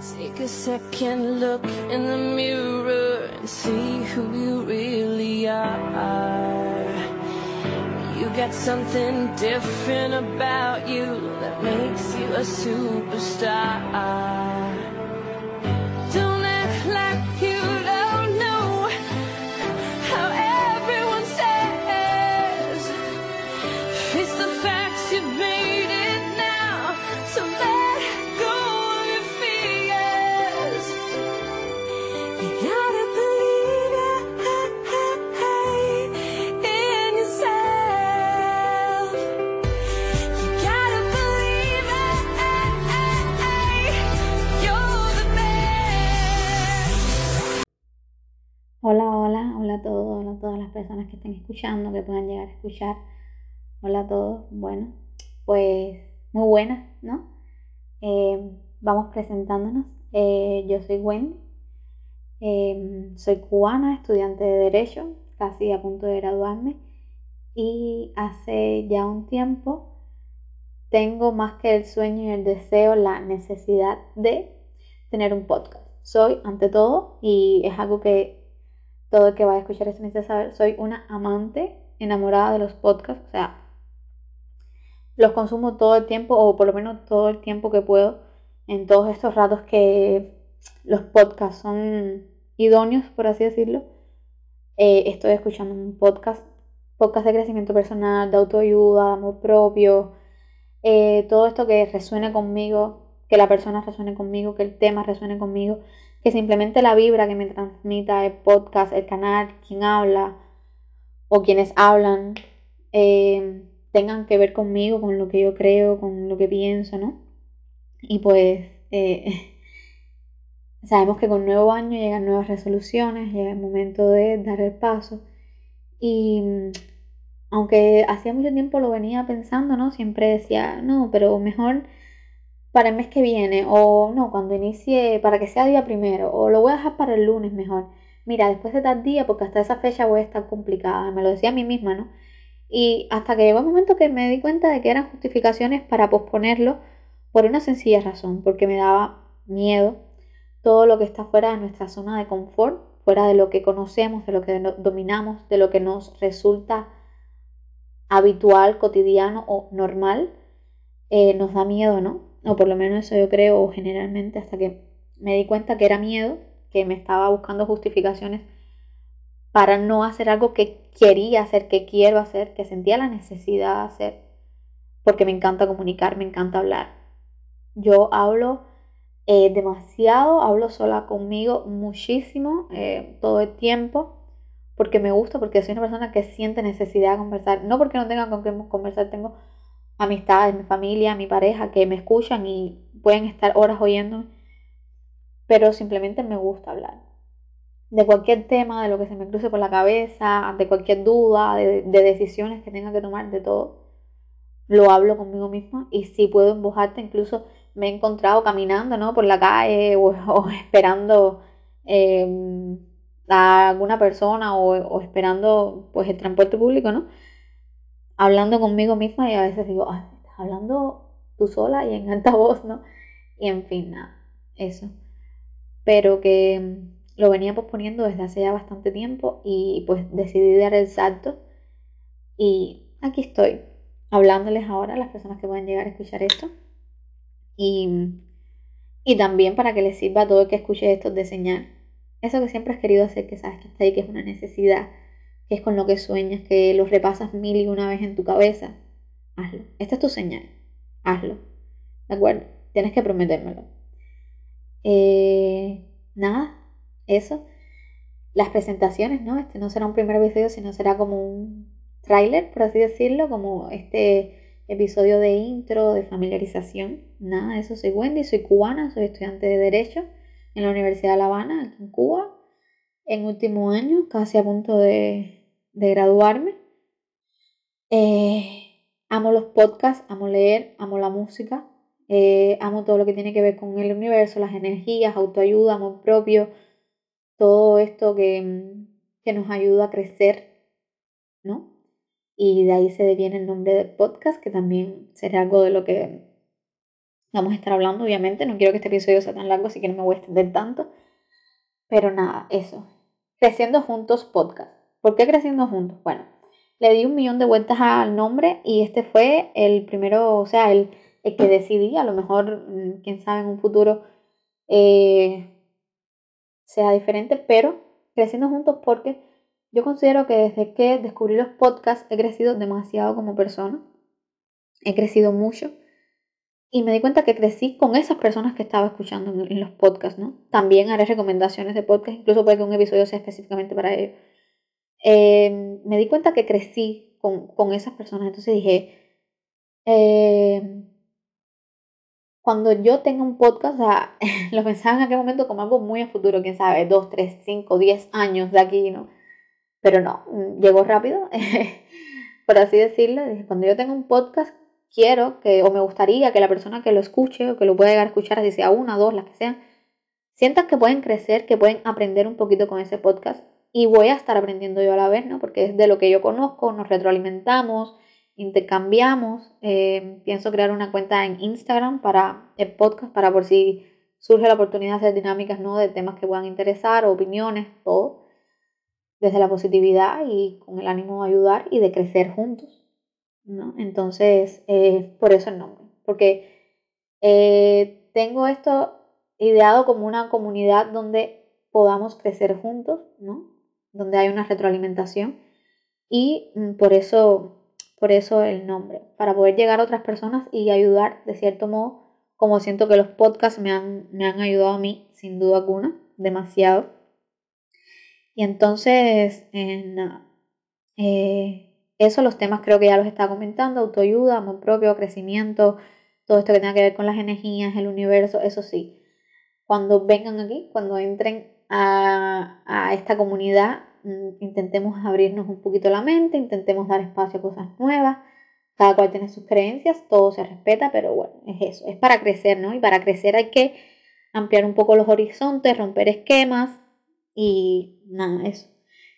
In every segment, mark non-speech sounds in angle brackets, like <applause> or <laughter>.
Take a second look in the mirror and see who you really are. You got something different about you that makes you a superstar. Escuchando, que puedan llegar a escuchar. Hola a todos. Bueno, pues muy buenas, ¿no? Eh, vamos presentándonos. Eh, yo soy Wendy, eh, soy cubana, estudiante de Derecho, casi a punto de graduarme. Y hace ya un tiempo tengo más que el sueño y el deseo, la necesidad de tener un podcast. Soy, ante todo, y es algo que todo el que vaya a escuchar esto necesita saber, soy una amante enamorada de los podcasts, o sea, los consumo todo el tiempo, o por lo menos todo el tiempo que puedo, en todos estos ratos que los podcasts son idóneos, por así decirlo. Eh, estoy escuchando un podcast, podcast de crecimiento personal, de autoayuda, de amor propio, eh, todo esto que resuene conmigo, que la persona resuene conmigo, que el tema resuene conmigo, que simplemente la vibra que me transmita el podcast, el canal, quien habla o quienes hablan, eh, tengan que ver conmigo, con lo que yo creo, con lo que pienso, ¿no? Y pues eh, <laughs> sabemos que con nuevo año llegan nuevas resoluciones, llega el momento de dar el paso. Y aunque hacía mucho tiempo lo venía pensando, ¿no? Siempre decía, no, pero mejor para el mes que viene, o no, cuando inicie, para que sea día primero, o lo voy a dejar para el lunes mejor. Mira, después de tal día, porque hasta esa fecha voy a estar complicada, me lo decía a mí misma, ¿no? Y hasta que llegó el momento que me di cuenta de que eran justificaciones para posponerlo por una sencilla razón, porque me daba miedo todo lo que está fuera de nuestra zona de confort, fuera de lo que conocemos, de lo que dominamos, de lo que nos resulta habitual, cotidiano o normal, eh, nos da miedo, ¿no? O por lo menos eso yo creo generalmente hasta que me di cuenta que era miedo, que me estaba buscando justificaciones para no hacer algo que quería hacer, que quiero hacer, que sentía la necesidad de hacer, porque me encanta comunicar, me encanta hablar. Yo hablo eh, demasiado, hablo sola conmigo muchísimo, eh, todo el tiempo, porque me gusta, porque soy una persona que siente necesidad de conversar, no porque no tenga con quién conversar, tengo amistades, mi familia, mi pareja que me escuchan y pueden estar horas oyéndome, pero simplemente me gusta hablar de cualquier tema, de lo que se me cruce por la cabeza, de cualquier duda, de, de decisiones que tenga que tomar, de todo, lo hablo conmigo misma y si puedo alta, incluso me he encontrado caminando, ¿no? Por la calle <laughs> o, o esperando eh, a alguna persona o, o esperando pues el transporte público, ¿no? Hablando conmigo misma y a veces digo, "Ay, estás hablando tú sola y en <laughs> alta voz, ¿no? Y en fin, nada, eso. Pero que mm, lo venía posponiendo desde hace ya bastante tiempo y pues decidí dar el salto y aquí estoy, hablándoles ahora a las personas que puedan llegar a escuchar esto. Y, y también para que les sirva a todo el que escuche esto de señal. Eso que siempre has querido hacer, que sabes que está ahí, que es una necesidad, es con lo que sueñas, que lo repasas mil y una vez en tu cabeza. Hazlo. Esta es tu señal. Hazlo. ¿De acuerdo? Tienes que prometérmelo. Eh, nada, eso. Las presentaciones, ¿no? Este no será un primer episodio, sino será como un tráiler, por así decirlo, como este episodio de intro, de familiarización. Nada, eso soy Wendy, soy cubana, soy estudiante de Derecho en la Universidad de La Habana, aquí en Cuba, en último año, casi a punto de, de graduarme. Eh, amo los podcasts, amo leer, amo la música, eh, amo todo lo que tiene que ver con el universo, las energías, autoayuda, amor propio, todo esto que, que nos ayuda a crecer, ¿no? Y de ahí se deviene el nombre del podcast, que también será algo de lo que vamos a estar hablando, obviamente. No quiero que este episodio sea tan largo, así que no me voy a extender tanto. Pero nada, eso. Creciendo Juntos Podcast. ¿Por qué Creciendo Juntos? Bueno, le di un millón de vueltas al nombre y este fue el primero, o sea, el, el que decidí. A lo mejor, mm, quién sabe, en un futuro eh, sea diferente, pero Creciendo Juntos porque yo considero que desde que descubrí los podcasts he crecido demasiado como persona. He crecido mucho. Y me di cuenta que crecí con esas personas que estaba escuchando en, los podcasts, ¿no? También haré recomendaciones de podcast, incluso puede que un episodio sea específicamente para ello. Eh, me di cuenta que crecí con, con esas personas. Entonces dije, eh, cuando yo tenga un podcast, o sea, <laughs> lo pensaba en aquel momento como algo muy a futuro, quién sabe, dos, tres, cinco, diez años de aquí, ¿no? Pero no, mm, llegó rápido, <laughs> por así decirlo. Cuando yo tenga un podcast, quiero que, o me gustaría que la persona que lo escuche o que lo pueda llegar a escuchar, así sea una, dos, las que sean, sientan que pueden crecer, que pueden aprender un poquito con ese podcast. Y voy a estar aprendiendo yo a la vez, ¿no? Porque es de lo que yo conozco, nos retroalimentamos, intercambiamos. Eh, pienso crear una cuenta en Instagram para el podcast, para por si surge la oportunidad de hacer dinámicas, ¿no? De temas que puedan interesar, opiniones, todo desde la positividad y con el ánimo de ayudar y de crecer juntos. ¿no? Entonces, eh, por eso el nombre, porque eh, tengo esto ideado como una comunidad donde podamos crecer juntos, ¿no? Donde hay una retroalimentación y mm, por eso, por eso el nombre, para poder llegar a otras personas y ayudar de cierto modo, como siento que los podcasts me han, me han ayudado a mí, sin duda alguna, demasiado y entonces, en, eh, eso, los temas creo que ya los estaba comentando, autoayuda, amor propio, crecimiento, todo esto que tenga que ver con las energías, el universo, eso sí. Cuando vengan aquí, cuando entren a, a esta comunidad, mm, intentemos abrirnos un poquito la mente, intentemos dar espacio a cosas nuevas. Cada cual tiene sus creencias, todo se respeta, pero bueno, es eso, es para crecer, ¿no? Y para crecer hay que ampliar un poco los horizontes, romper esquemas, y nada, eso.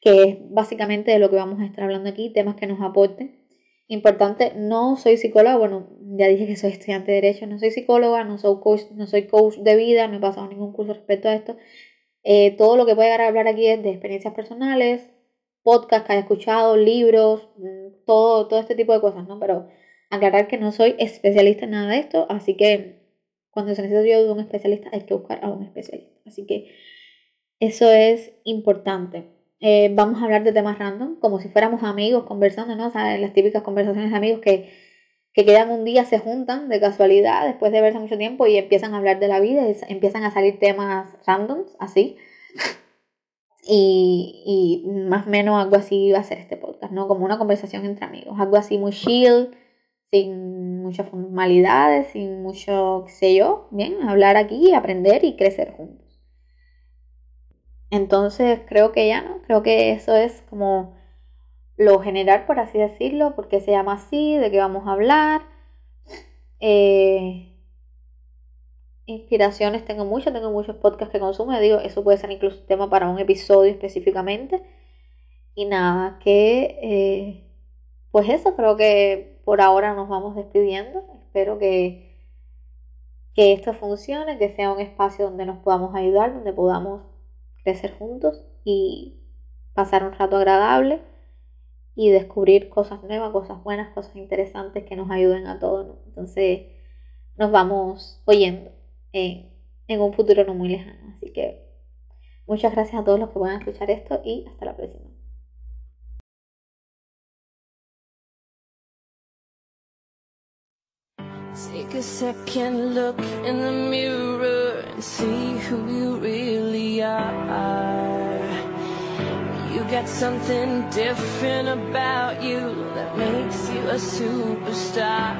Que es básicamente de lo que vamos a estar hablando aquí, temas que nos aporten. Importante, no soy psicóloga, bueno, ya dije que soy estudiante de Derecho, no soy psicóloga, no soy coach, no soy coach de vida, no he pasado ningún curso respecto a esto. Eh, todo lo que voy a hablar aquí es de experiencias personales, podcast que haya escuchado, libros, mm, todo, todo este tipo de cosas, ¿no? Pero aclarar que no soy especialista en nada de esto, así que cuando se necesita ayuda de un especialista hay que buscar a un especialista. Así que eso es importante. Eh, vamos a hablar de temas random, como si fuéramos amigos conversando, ¿no? O las típicas conversaciones de amigos que, que quedan un día, se juntan de casualidad después de verse mucho tiempo y empiezan a hablar de la vida, y empiezan a salir temas randoms, así. Y, y, más o menos algo así va a ser este podcast, ¿no? Como una conversación entre amigos, algo así muy chill, sin muchas formalidades, sin mucho, qué sé yo, bien, hablar aquí, aprender y crecer juntos. Entonces creo que ya no, creo que eso es como lo general, por así decirlo, porque se llama así, de qué vamos a hablar. Eh, inspiraciones tengo muchas, tengo muchos podcasts que consumo, digo, eso puede ser incluso tema para un episodio específicamente. Y nada, que eh, pues eso, creo que por ahora nos vamos despidiendo. Espero que, que esto funcione, que sea un espacio donde nos podamos ayudar, donde podamos crecer juntos y pasar un rato agradable y descubrir cosas nuevas, cosas buenas, cosas interesantes que nos ayuden a todos. Entonces nos vamos oyendo en, un futuro no muy lejano. Así que muchas gracias a todos los que puedan escuchar esto y hasta la próxima. Got something different about you that makes you a superstar.